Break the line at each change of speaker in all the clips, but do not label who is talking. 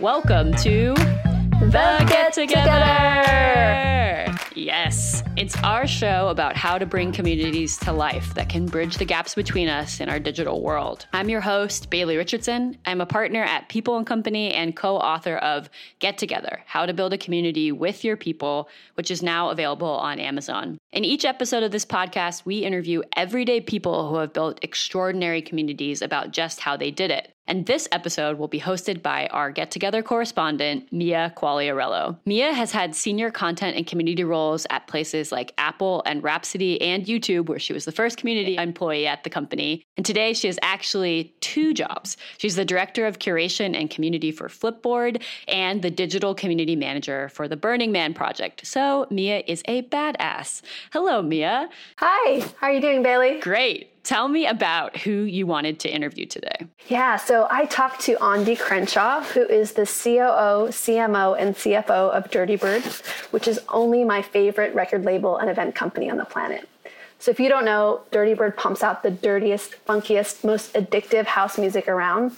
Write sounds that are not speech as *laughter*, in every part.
Welcome to The Get Together. Yes, it's our show about how to bring communities to life that can bridge the gaps between us in our digital world. I'm your host, Bailey Richardson. I'm a partner at People and Company and co author of Get Together How to Build a Community with Your People, which is now available on Amazon. In each episode of this podcast, we interview everyday people who have built extraordinary communities about just how they did it. And this episode will be hosted by our Get Together correspondent, Mia Quagliarello. Mia has had senior content and community roles at places like Apple and Rhapsody and YouTube, where she was the first community employee at the company. And today she has actually two jobs. She's the director of curation and community for Flipboard and the digital community manager for the Burning Man project. So Mia is a badass. Hello, Mia.
Hi, how are you doing, Bailey?
Great. Tell me about who you wanted to interview today.
Yeah, so I talked to Aundy Crenshaw, who is the COO, CMO, and CFO of Dirtybird, which is only my favorite record label and event company on the planet. So if you don't know, Dirtybird pumps out the dirtiest, funkiest, most addictive house music around,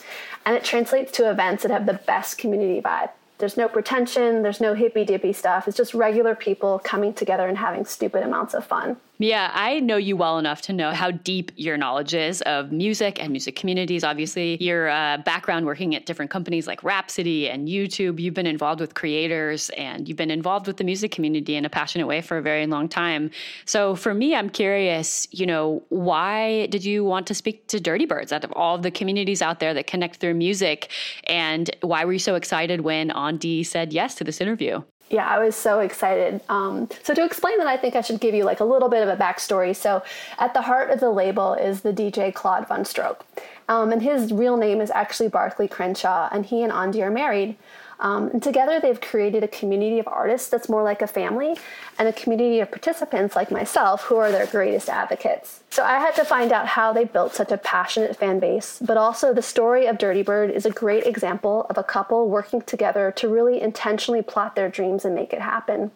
and it translates to events that have the best community vibe. There's no pretension, there's no hippy dippy stuff. It's just regular people coming together and having stupid amounts of fun.
Yeah, I know you well enough to know how deep your knowledge is of music and music communities. Obviously, your uh, background working at different companies like Rhapsody and YouTube, you've been involved with creators and you've been involved with the music community in a passionate way for a very long time. So, for me, I'm curious, you know, why did you want to speak to Dirtybirds out of all the communities out there that connect through music? And why were you so excited when Aundy said yes to this interview?
Yeah, I was so excited. Um, so to explain that, I think I should give you like a little bit of a backstory. So at the heart of the label is the DJ Claude VonStroke. Um, and his real name is actually Barclay Crenshaw, and he and Aundy are married. Um, and together they've created a community of artists that's more like a family and a community of participants like myself who are their greatest advocates. So I had to find out how they built such a passionate fan base, but also the story of Dirtybird is a great example of a couple working together to really intentionally plot their dreams and make it happen.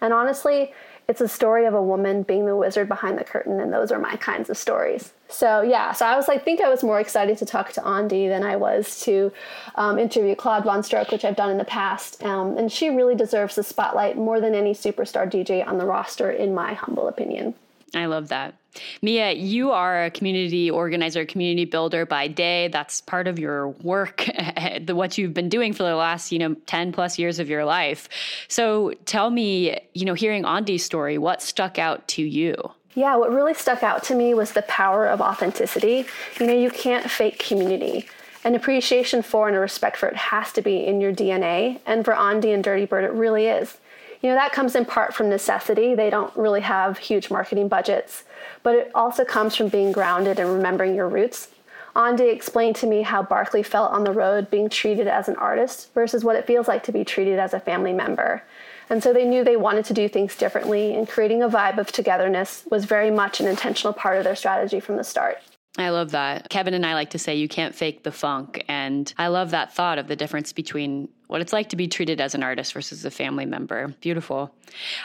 And honestly, it's a story of a woman being the wizard behind the curtain, and those are my kinds of stories. So yeah, so I was like, think I was more excited to talk to Aundy than I was to um, interview Claude Von VonStroke, which I've done in the past, um, and she really deserves the spotlight more than any superstar DJ on the roster, in my humble opinion.
I love that. Mia, you are a community organizer, community builder by day. That's part of your work, *laughs* what you've been doing for the last, you know, 10 plus years of your life. So tell me, you know, hearing Aundy's story, what stuck out to you?
Yeah, what really stuck out to me was the power of authenticity. You know, you can't fake community. An appreciation for and a respect for it has to be in your DNA. And for Aundy and Dirtybird, it really is. You know, that comes in part from necessity. They don't really have huge marketing budgets, but it also comes from being grounded and remembering your roots. Aundy explained to me how Barclay felt on the road being treated as an artist versus what it feels like to be treated as a family member. And so they knew they wanted to do things differently, and creating a vibe of togetherness was very much an intentional part of their strategy from the start.
I love that. Kevin and I like to say you can't fake the funk. And I love that thought of the difference between what it's like to be treated as an artist versus a family member. Beautiful.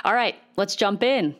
All right, let's jump in.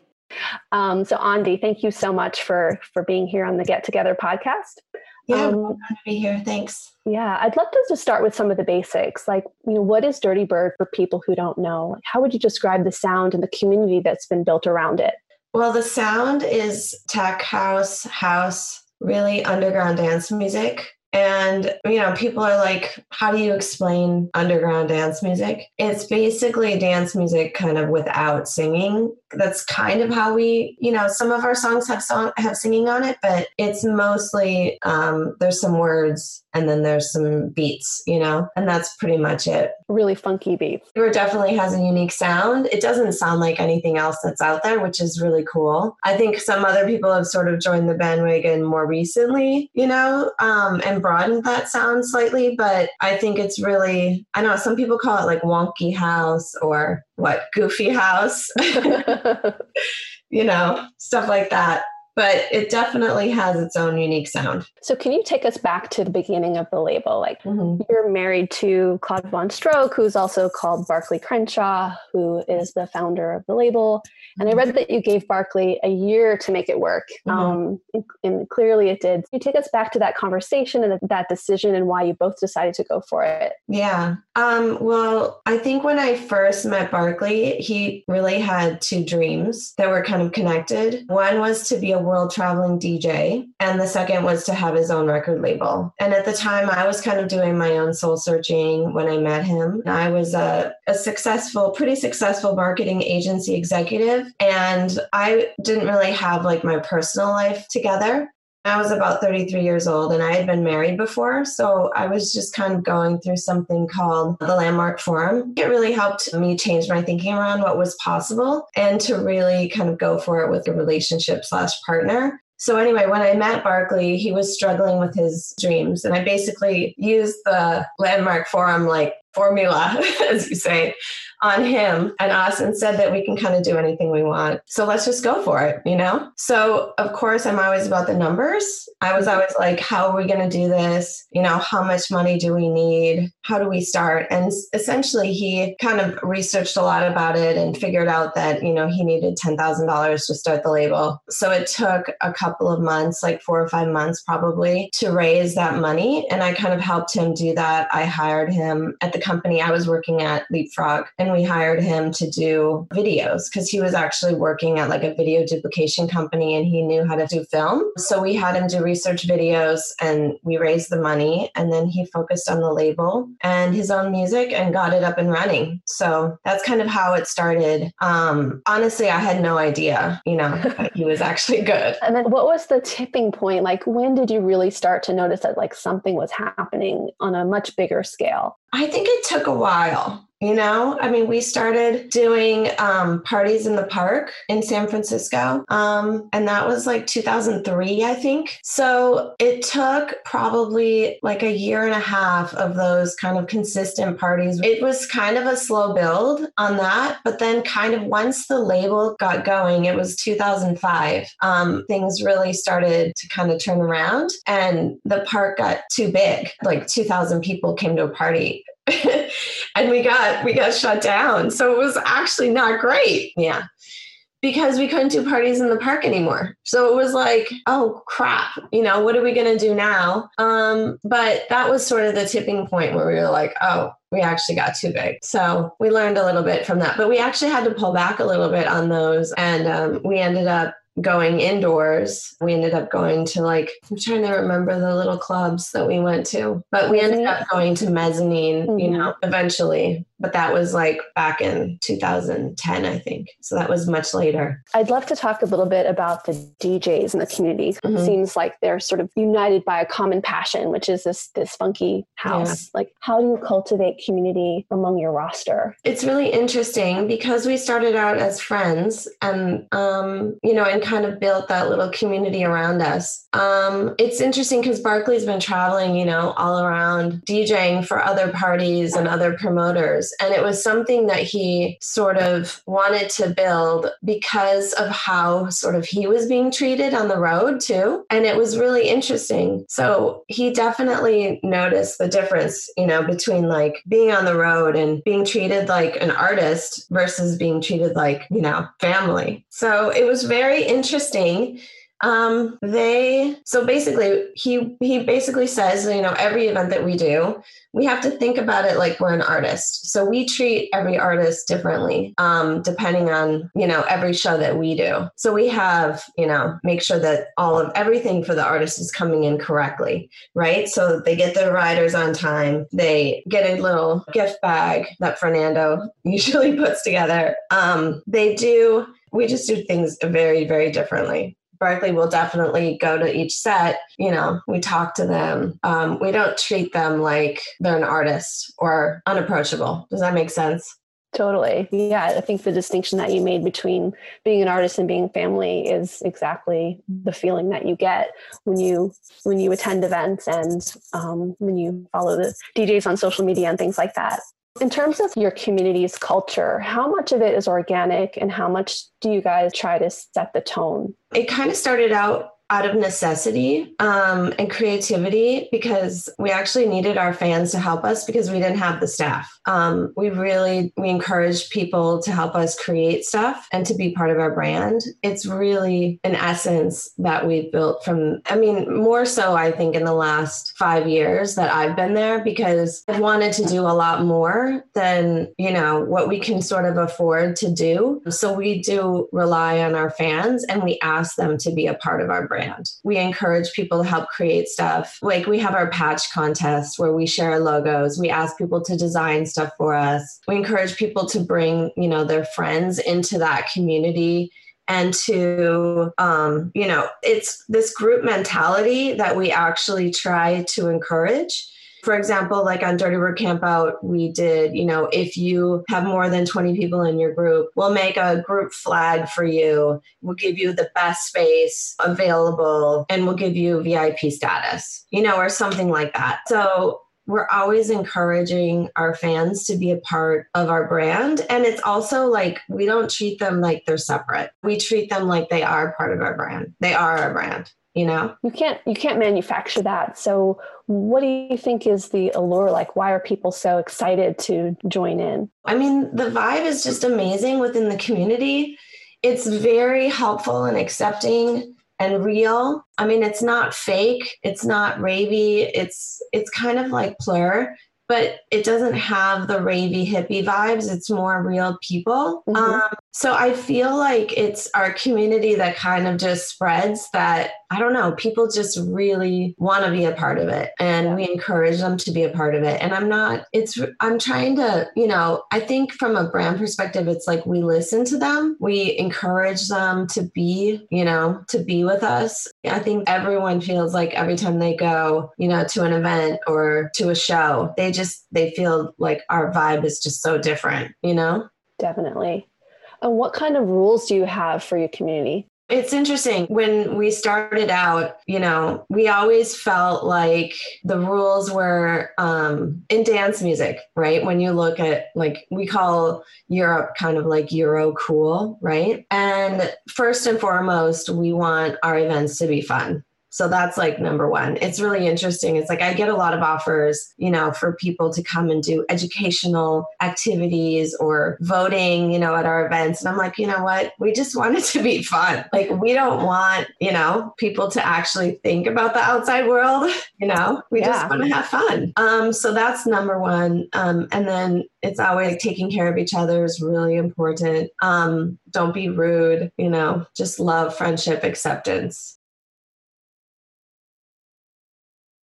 Um, so, Aundy, thank you so much for for being here on the Get Together podcast.
Yeah, um, to be here. Thanks.
Yeah, I'd love to just start with some of the basics. Like, you know, what is Dirtybird for people who don't know? How would you describe the sound and the community that's been built around it?
Well, the sound is tech house, house, really underground dance music. And, you know, people are like, how do you explain underground dance music? It's basically dance music kind of without singing. That's kind of how we, you know, some of our songs have song have singing on it, but it's mostly um, there's some words and then there's some beats, you know, and that's pretty much it.
Really funky beats.
It definitely has a unique sound. It doesn't sound like anything else that's out there, which is really cool. I think some other people have sort of joined the bandwagon more recently, you know, um, and broadened that sound slightly, but I think it's really, I know some people call it like wonky house or what, goofy house, *laughs* *laughs* you know, stuff like that but it definitely has its own unique sound.
So, can you take us back to the beginning of the label? Like, mm-hmm. you're married to Claude VonStroke, who's also called Barclay Crenshaw, who is the founder of the label. And I read that you gave Barclay a year to make it work, mm-hmm. um, and, and, clearly it did. Can you take us back to that conversation and that decision and why you both decided to go for it?
Yeah. Um, well, I think when I first met Barclay, he really had two dreams that were kind of connected. One was to be a world traveling DJ, and the second was to have his own record label. And at the time, I was kind of doing my own soul searching when I met him. I was a, a successful, pretty successful marketing agency executive, and I didn't really have like my personal life together. I was about 33 years old and I had been married before. So I was just kind of going through something called the Landmark Forum. It really helped me change my thinking around what was possible and to really kind of go for it with a relationship slash partner. So anyway, when I met Barclay, he was struggling with his dreams. And I basically used the Landmark Forum like formula, *laughs* as you say, on him and us and said that we can kind of do anything we want. So let's just go for it, you know? So, of course, I'm always about the numbers. I was always like, how are we going to do this? You know, how much money do we need? How do we start? And essentially, he kind of researched a lot about it and figured out that, you know, he needed $10,000 to start the label. So it took a couple of months, like four or five months probably, to raise that money. And I kind of helped him do that. I hired him at the company I was working at, Leapfrog, and we hired him to do videos because he was actually working at like a video duplication company and he knew how to do film. So we had him do research videos and we raised the money and then he focused on the label and his own music and got it up and running. So that's kind of how it started. Um, honestly, I had no idea, you know, *laughs* he was actually good.
And then what was the tipping point? Like when did you really start to notice that like something was happening on a much bigger scale?
I think it took a while. You know, I mean, we started doing um, parties in the park in San Francisco, um, and that was like 2003, I think. So it took probably like a year and a half of those kind of consistent parties. It was kind of a slow build on that, but then kind of once the label got going, it was 2005. Um, things really started to kind of turn around, and the park got too big. Like 2,000 people came to a party *laughs* and we got we got shut down. So it was actually not great. Yeah. Because we couldn't do parties in the park anymore. So it was like, oh crap, you know, what are we gonna do now? Um, but that was sort of the tipping point where we were like, oh, we actually got too big. So we learned a little bit from that. But we actually had to pull back a little bit on those. And um, we ended up going indoors. We ended up going to like, I'm trying to remember the little clubs that we went to, but we ended up going to mezzanine, mm-hmm. you know, eventually but that was like back in 2010 i think. So that was much later.
I'd love to talk a little bit about the djs in the community. Mm-hmm. it seems like they're sort of united by a common passion which is this this funky house. Yeah. like how do you cultivate community among your roster?
It's really interesting because we started out as friends and um, you know and kind of built that little community around us um, it's interesting because barclay's been traveling you know all around djing for other parties and other promoters and it was something that he sort of wanted to build because of how sort of he was being treated on the road too. And it was really interesting. So he definitely noticed the difference, you know, between like being on the road and being treated like an artist versus being treated like, you know, family. So it was very interesting um, they so basically he he basically says, you know, every event that we do, we have to think about it like we're an artist. So we treat every artist differently, um, depending on, you know, every show that we do. So we have, you know, make sure that all of everything for the artist is coming in correctly, right? So they get their riders on time. They get a little gift bag that Fernando *laughs* usually puts together. Um, they do we just do things very, very differently. Barclay will definitely go to each set. You know, we talk to them. Um, we don't treat them like they're an artist or unapproachable. Does that make sense?
Totally. Yeah. I think the distinction that you made between being an artist and being family is exactly the feeling that you get when you when you attend events and um, when you follow the DJs on social media and things like that. In terms of your community's culture, how much of it is organic and how much do you guys try to set the tone?
It kind of started out out of necessity um, and creativity because we actually needed our fans to help us because we didn't have the staff. Um, we really we encouraged people to help us create stuff and to be part of our brand. It's really an essence that we've built from. I mean, more so I think in the last five years that I've been there because I've wanted to do a lot more than you know what we can sort of afford to do. So we do rely on our fans and we ask them to be a part of our brand brand. We encourage people to help create stuff. Like we have our patch contest where we share logos. We ask people to design stuff for us. We encourage people to bring, you know, their friends into that community and to um, you know it's this group mentality that we actually try to encourage for example, like on Dirtybird Campout, we did, you know, if you have more than 20 people in your group, we'll make a group flag for you. We'll give you the best space available and we'll give you VIP status, you know, or something like that. So we're always encouraging our fans to be a part of our brand. And it's also like we don't treat them like they're separate. We treat them like they are part of our brand. They are our brand you know?
You can't you can't manufacture that. So what do you think is the allure? Like why are people so excited to join in?
I mean the vibe is just amazing within the community. It's very helpful and accepting and real. I mean it's not fake. It's not ravey. It's it's kind of like plur but it doesn't have the ravey hippie vibes. It's more real people. Mm-hmm. Um, so I feel like it's our community that kind of just spreads that, I don't know, people just really want to be a part of it. And we encourage them to be a part of it. And I'm not, it's, I'm trying to, you know, I think from a brand perspective, it's like we listen to them, we encourage them to be, you know, to be with us. I think everyone feels like every time they go, you know, to an event or to a show, they just, they feel like our vibe is just so different, you know?
Definitely. And what kind of rules do you have for your community?
It's interesting. When we started out, you know, we always felt like the rules were um, in dance music, right? When you look at, like, we call Europe kind of like Euro cool, right? And first and foremost, we want our events to be fun. So that's like number one. It's really interesting. It's like I get a lot of offers, you know, for people to come and do educational activities or voting, you know, at our events. And I'm like, you know what? We just want it to be fun. Like we don't want, you know, people to actually think about the outside world, *laughs* you know, we yeah. just want to have fun. Um, so that's number one. Um, and then it's always like taking care of each other is really important. Um, don't be rude, you know, just love, friendship, acceptance.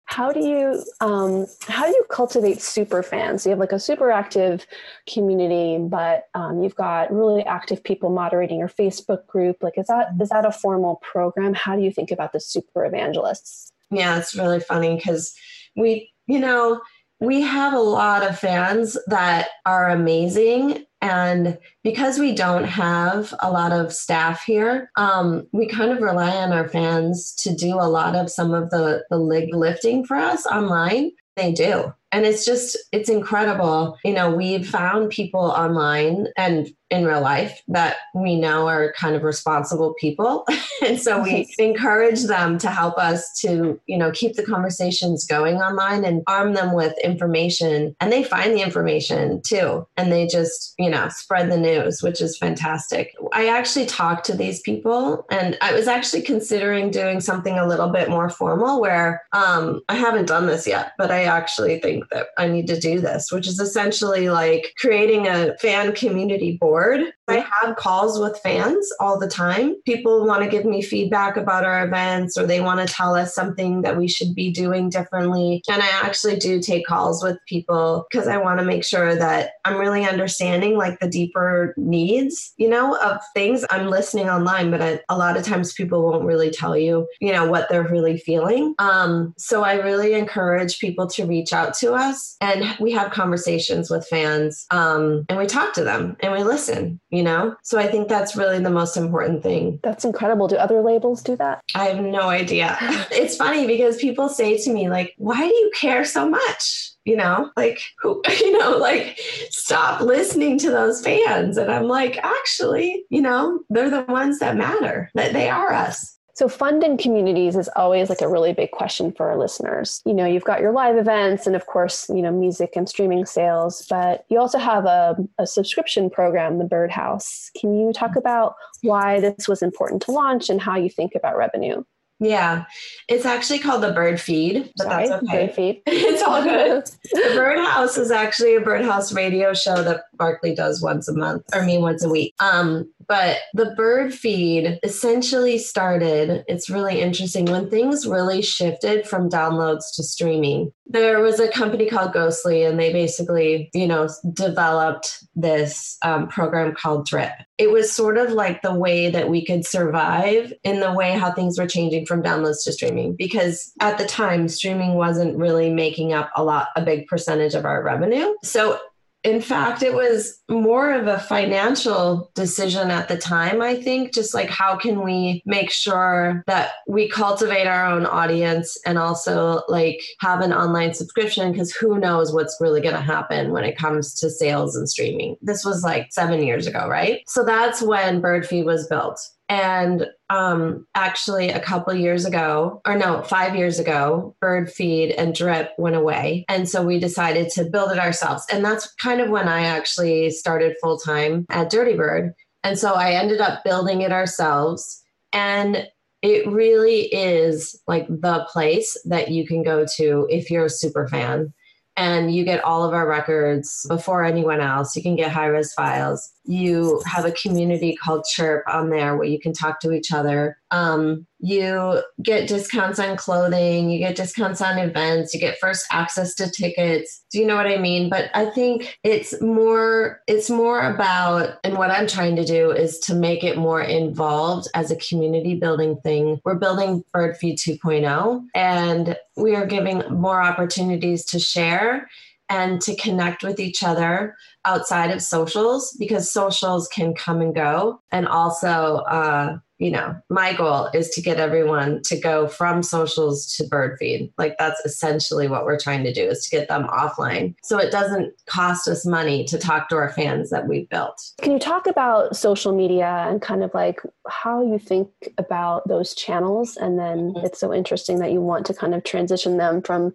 How do you um, how do you cultivate super fans? You have like a super active community but um, you've got really active people moderating your facebook group. Like is that is that a formal program? How do you think about the super evangelists?
Yeah it's really funny because we you know we have a lot of fans that are amazing and because we don't have a lot of staff here, um, we kind of rely on our fans to do a lot of some of the, the leg lifting for us online. They do. And it's just, it's incredible. You know, we've found people online and in real life that we know are kind of responsible people. *laughs* And so we encourage them to help us to you know keep the conversations going online and arm them with information. And they find the information too. And they just you know spread the news which is fantastic. I actually talked to these people and i was actually considering doing something a little bit more formal where um, i haven't done this yet but i actually think that i need to do this which is essentially like creating a fan community board board. I have calls with fans all the time. People want to give me feedback about our events or they want to tell us something that we should be doing differently. And I actually do take calls with people because I want to make sure that I'm really understanding like the deeper needs, you know, of things. I'm listening online, but I, a lot of times people won't really tell you, you know, what they're really feeling. Um, so I really encourage people to reach out to us and we have conversations with fans um, and we talk to them and we listen you know? So I think that's really the most important thing.
That's incredible. Do other labels do that?
I have no idea. *laughs* it's funny because people say to me, like, why do you care so much? you know, like who, *laughs* you know, like stop listening to those fans. And I'm like, actually, you know, they're the ones that matter, that they are us.
So, funding communities is always like a really big question for our listeners. You know, you've got your live events and, of course, you know, music and streaming sales, but you also have a, a subscription program, the Birdhouse. Can you talk about why this was important to launch and how you think about revenue?
Yeah, it's actually called the Bird Feed, but
Sorry,
that's okay.
Bird Feed. *laughs*
it's all good. *laughs* the Birdhouse is actually a Birdhouse radio show that Barclay does once a month, or me once a week. Um, but the Bird Feed essentially started. It's really interesting when things really shifted from downloads to streaming. There was a company called Ghostly, and they basically, you know, developed this um, program called Drip. It was sort of like the way that we could survive in the way how things were changing from downloads to streaming because at the time streaming wasn't really making up a lot a big percentage of our revenue. So in fact, it was more of a financial decision at the time, I think, just like how can we make sure that we cultivate our own audience and also like have an online subscription because who knows what's really going to happen when it comes to sales and streaming. This was like seven years ago, right? So that's when BirdFeed was built. And um, actually, a couple years ago, or no, five years ago, Bird Feed and Drip went away. And so we decided to build it ourselves. And that's kind of when I actually started full time at Dirtybird. And so I ended up building it ourselves. And it really is like the place that you can go to if you're a super fan and you get all of our records before anyone else. You can get high res files. You have a community called Chirp on there where you can talk to each other. Um, you get discounts on clothing, you get discounts on events, you get first access to tickets. Do you know what I mean? But I think it's more it's more about and what I'm trying to do is to make it more involved as a community building thing. We're building Birdfeed 2.0 and we are giving more opportunities to share and to connect with each other outside of socials because socials can come and go and also uh, you know, my goal is to get everyone to go from socials to bird feed. Like that's essentially what we're trying to do is to get them offline. So it doesn't cost us money to talk to our fans that we've built.
Can you talk about social media and kind of like how you think about those channels? And then mm-hmm. it's so interesting that you want to kind of transition them from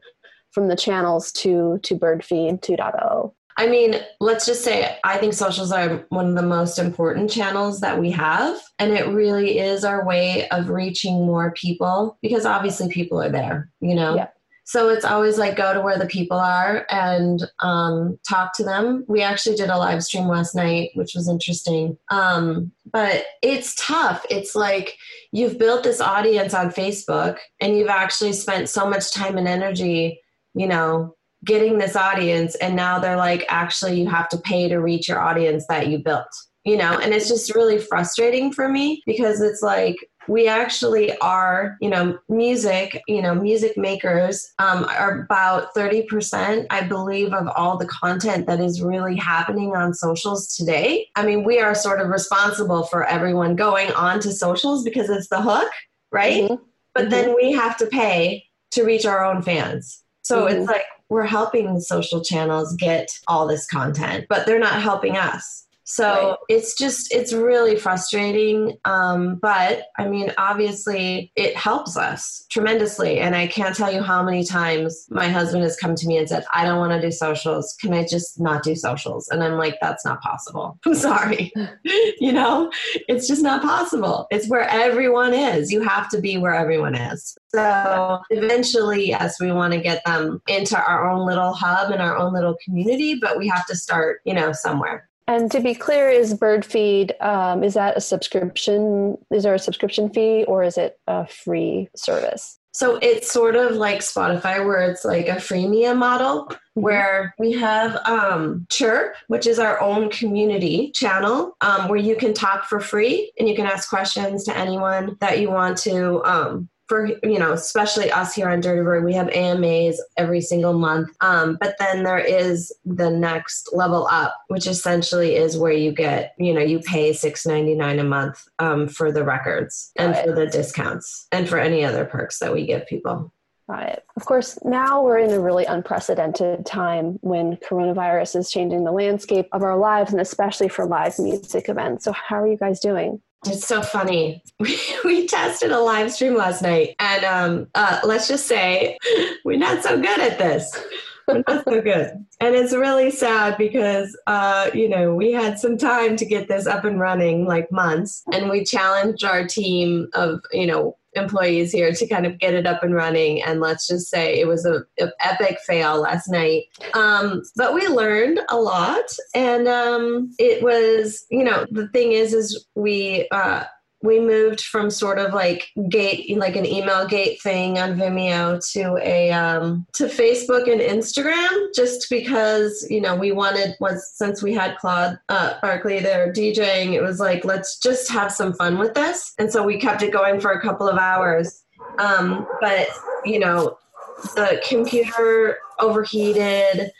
from the channels to to bird feed 2.0
I mean, let's just say I think socials are one of the most important channels that we have. And it really is our way of reaching more people because obviously people are there, you know? Yeah. So it's always like go to where the people are and um, talk to them. We actually did a live stream last night, which was interesting. Um, but it's tough. It's like you've built this audience on Facebook and you've actually spent so much time and energy, you know, getting this audience and now they're like actually you have to pay to reach your audience that you built you know and it's just really frustrating for me because it's like we actually are you know music you know music makers um, are about 30% i believe of all the content that is really happening on socials today i mean we are sort of responsible for everyone going on to socials because it's the hook right mm-hmm. but mm-hmm. then we have to pay to reach our own fans so mm-hmm. it's like we're helping social channels get all this content, but they're not helping us. So right. it's just, it's really frustrating. Um, but I mean, obviously, it helps us tremendously. And I can't tell you how many times my husband has come to me and said, I don't want to do socials. Can I just not do socials? And I'm like, that's not possible. *laughs* I'm sorry. *laughs* you know, it's just not possible. It's where everyone is. You have to be where everyone is. So eventually, yes, we want to get them into our own little hub and our own little community, but we have to start, you know, somewhere.
And to be clear, is BirdFeed um, is that a subscription? Is there a subscription fee or is it a free service?
So it's sort of like Spotify, where it's like a freemium model, mm-hmm. where we have um, Chirp, which is our own community channel, um, where you can talk for free and you can ask questions to anyone that you want to um, for you know especially us here on dirtybird we have amas every single month um, but then there is the next level up which essentially is where you get you know you pay 6.99 a month um, for the records and for the discounts and for any other perks that we give people
Got it. Of course, now we're in a really unprecedented time when coronavirus is changing the landscape of our lives and especially for live music events. So, how are you guys doing?
It's so funny. *laughs* We, we tested a live stream last night, and um, uh, let's just say *laughs* we're not so good at this. Not so good. And it's really sad because, uh, you know, we had some time to get this up and running, like months, and we challenged our team of, you know, employees here to kind of get it up and running. And let's just say it was a, a epic fail last night. Um, but we learned a lot, and um, it was, you know, the thing is, is we. Uh, we moved from sort of like gate like an email gate thing on vimeo to a um, to facebook and instagram just because you know we wanted was since we had claude uh, barclay there djing it was like let's just have some fun with this. And so we kept it going for a couple of hours. Um, but you know the computer overheated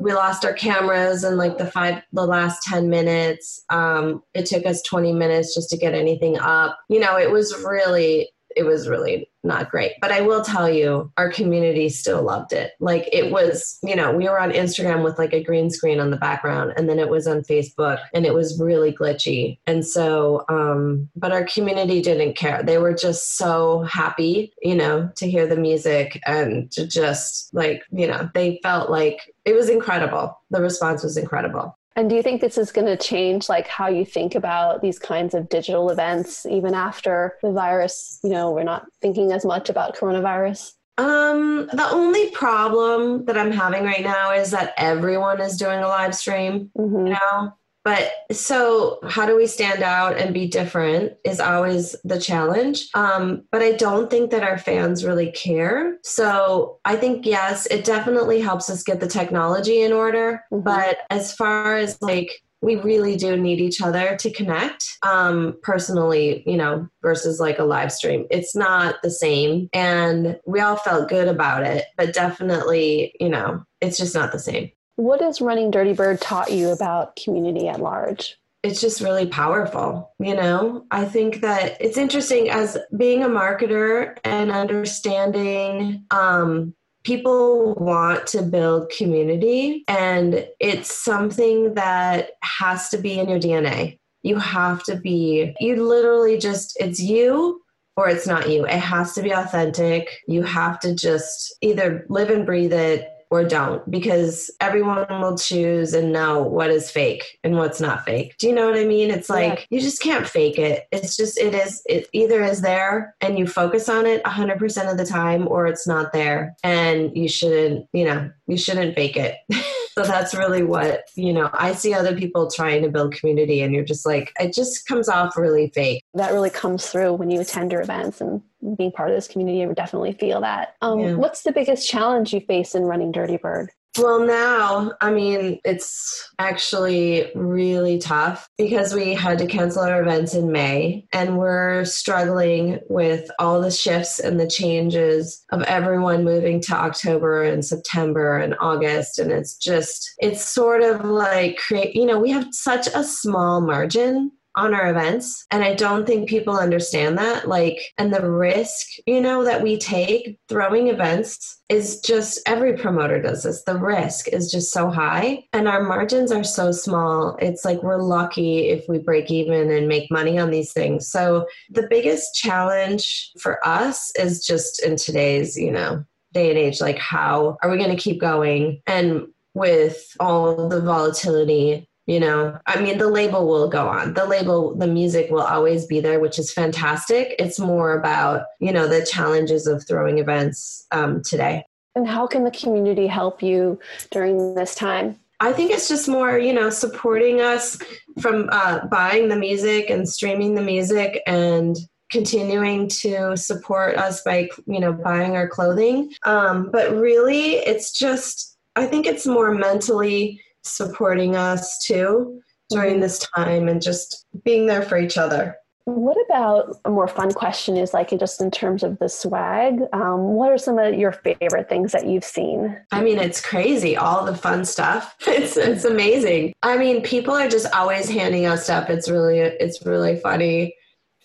we lost our cameras in like the five the last 10 minutes. Um it took us 20 minutes just to get anything up. You know it was really it was really not great. But I will tell you, our community still loved it. Like it was, you know, we were on Instagram with like a green screen on the background, and then it was on Facebook, and it was really glitchy. And so, um, but our community didn't care. They were just so happy, you know, to hear the music and to just like, you know, they felt like it was incredible. The response was incredible.
And do you think this is going to change like how you think about these kinds of digital events even after the virus, you know, we're not thinking as much about coronavirus?
Um, the only problem that I'm having right now is that everyone is doing a live stream, mm-hmm. you know? But so, how do we stand out and be different is always the challenge. Um, but I don't think that our fans really care. So, I think, yes, it definitely helps us get the technology in order. Mm-hmm. But as far as like, we really do need each other to connect um, personally, you know, versus like a live stream. It's not the same. And we all felt good about it, but definitely, you know, it's just not the same.
What has Running Dirtybird taught you about community at large?
It's just really powerful. You know, I think that it's interesting as being a marketer and understanding um, people want to build community, and it's something that has to be in your DNA. You have to be, you literally just, it's you or it's not you. It has to be authentic. You have to just either live and breathe it or don't because everyone will choose and know what is fake and what's not fake. Do you know what I mean? It's like yeah. you just can't fake it. It's just it is it either is there and you focus on it 100% of the time or it's not there and you shouldn't, you know, you shouldn't fake it. *laughs* so that's really what, you know, I see other people trying to build community and you're just like it just comes off really fake.
That really comes through when you attend your events and being part of this community, I would definitely feel that. Um, yeah. What's the biggest challenge you face in running Dirtybird?
Well, now, I mean, it's actually really tough because we had to cancel our events in May and we're struggling with all the shifts and the changes of everyone moving to October and September and August. And it's just, it's sort of like create, you know, we have such a small margin on our events. And I don't think people understand that. Like, and the risk, you know, that we take throwing events is just every promoter does this. The risk is just so high and our margins are so small. It's like we're lucky if we break even and make money on these things. So the biggest challenge for us is just in today's, you know, day and age, like how are we going to keep going? And with all the volatility you know i mean the label will go on. The label the music will always be there which is fantastic. It's more about you know the challenges of throwing events um, today.
And how can the community help you during this time?
I think it's just more, you know, supporting us from uh, buying the music and streaming the music and continuing to support us by, you know, buying our clothing. Um, but really, it's just, I think it's more mentally supporting us too during mm-hmm. this time and just being there for each other.
What about a more fun question is like just in terms of the swag? Um, what are some of your favorite things that you've seen?
I mean, it's crazy, all the fun stuff. *laughs* It's it's amazing. I mean, people are just always handing us stuff. It's really it's really funny,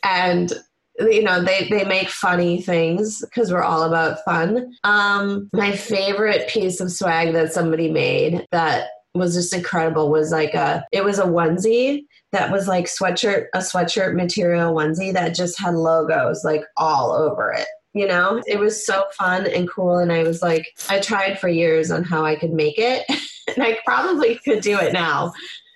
and you know they they make funny things because we're all about fun um my favorite piece of swag that somebody made that was just incredible was like a it was a onesie that was like sweatshirt a sweatshirt material onesie that just had logos like all over it you know? It was so fun and cool and i was like i tried for years on how i could make it *laughs* and i probably could do it now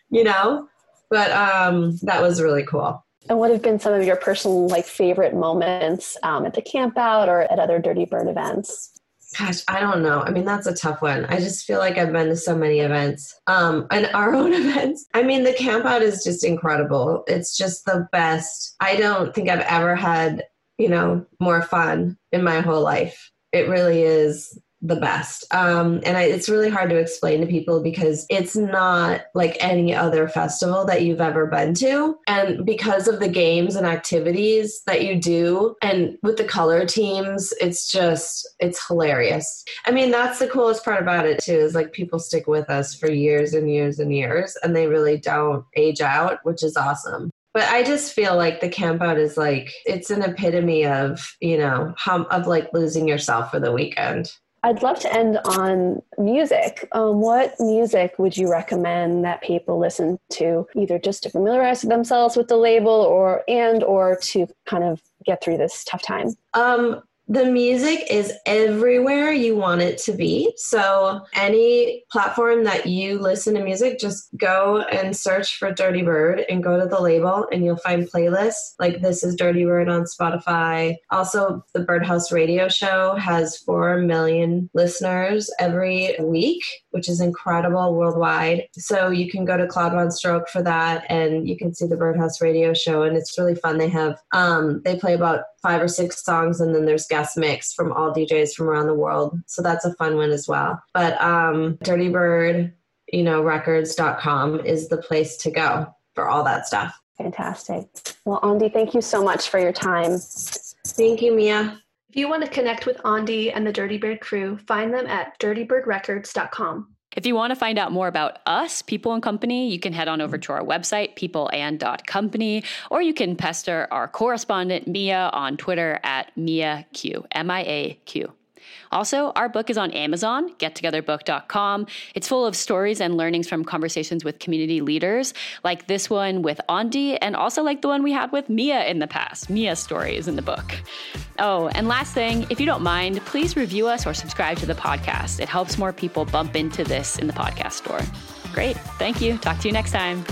you know? But um that was really cool.
And what have been some of your personal like favorite moments um, at the camp out or at other dirtybird events
Gosh, I don't know. I mean, that's a tough one. I just feel like I've been to so many events, um, and *laughs* our own events. I mean, the camp out is just incredible. It's just the best. I don't think I've ever had, you know, more fun in my whole life. It really is the best. Um, and I, it's really hard to explain to people because it's not like any other festival that you've ever been to. And because of the games and activities that you do, and with the color teams, it's just, it's hilarious. I mean, that's the coolest part about it too, is like people stick with us for years and years and years, and they really don't age out, which is awesome but I just feel like the campout is like it's an epitome of you know of like losing yourself for the weekend.
I'd love to end on music. Um, what music would you recommend that people listen to, either just to familiarize themselves with the label, or and or to kind of get through this tough time?
Um, the music is everywhere you want it to be. So, any platform that you listen to music, just go and search for Dirtybird and go to the label, and you'll find playlists like This is Dirtybird on Spotify. Also, the Birdhouse Radio Show has 4 million listeners every week, which is incredible worldwide. So, you can go to Claude VonStroke for that, and you can see the Birdhouse Radio Show, and it's really fun. They have, um, they play about five or six songs and then there's guest mix from all DJs from around the world. So that's a fun one as well. But um Dirtybird, you know, records.com is the place to go for all that stuff.
Fantastic. Well, Aundy, thank you so much for your time.
Thank you, Mia.
If you want to connect with Aundy and the Dirtybird crew, find them at dirtybirdrecords.com.
If you want to find out more about us, People and Company, you can head on over to our website, peopleand.company, or you can pester our correspondent, Mia, on Twitter at MiaQ, M I A Q. Also, our book is on Amazon, gettogetherbook.com. It's full of stories and learnings from conversations with community leaders, like this one with Aundy, and also like the one we had with Mia in the past. Mia's story is in the book. Oh, and last thing, if you don't mind, please review us or subscribe to the podcast. It helps more people bump into this in the podcast store. Great. Thank you. Talk to you next time.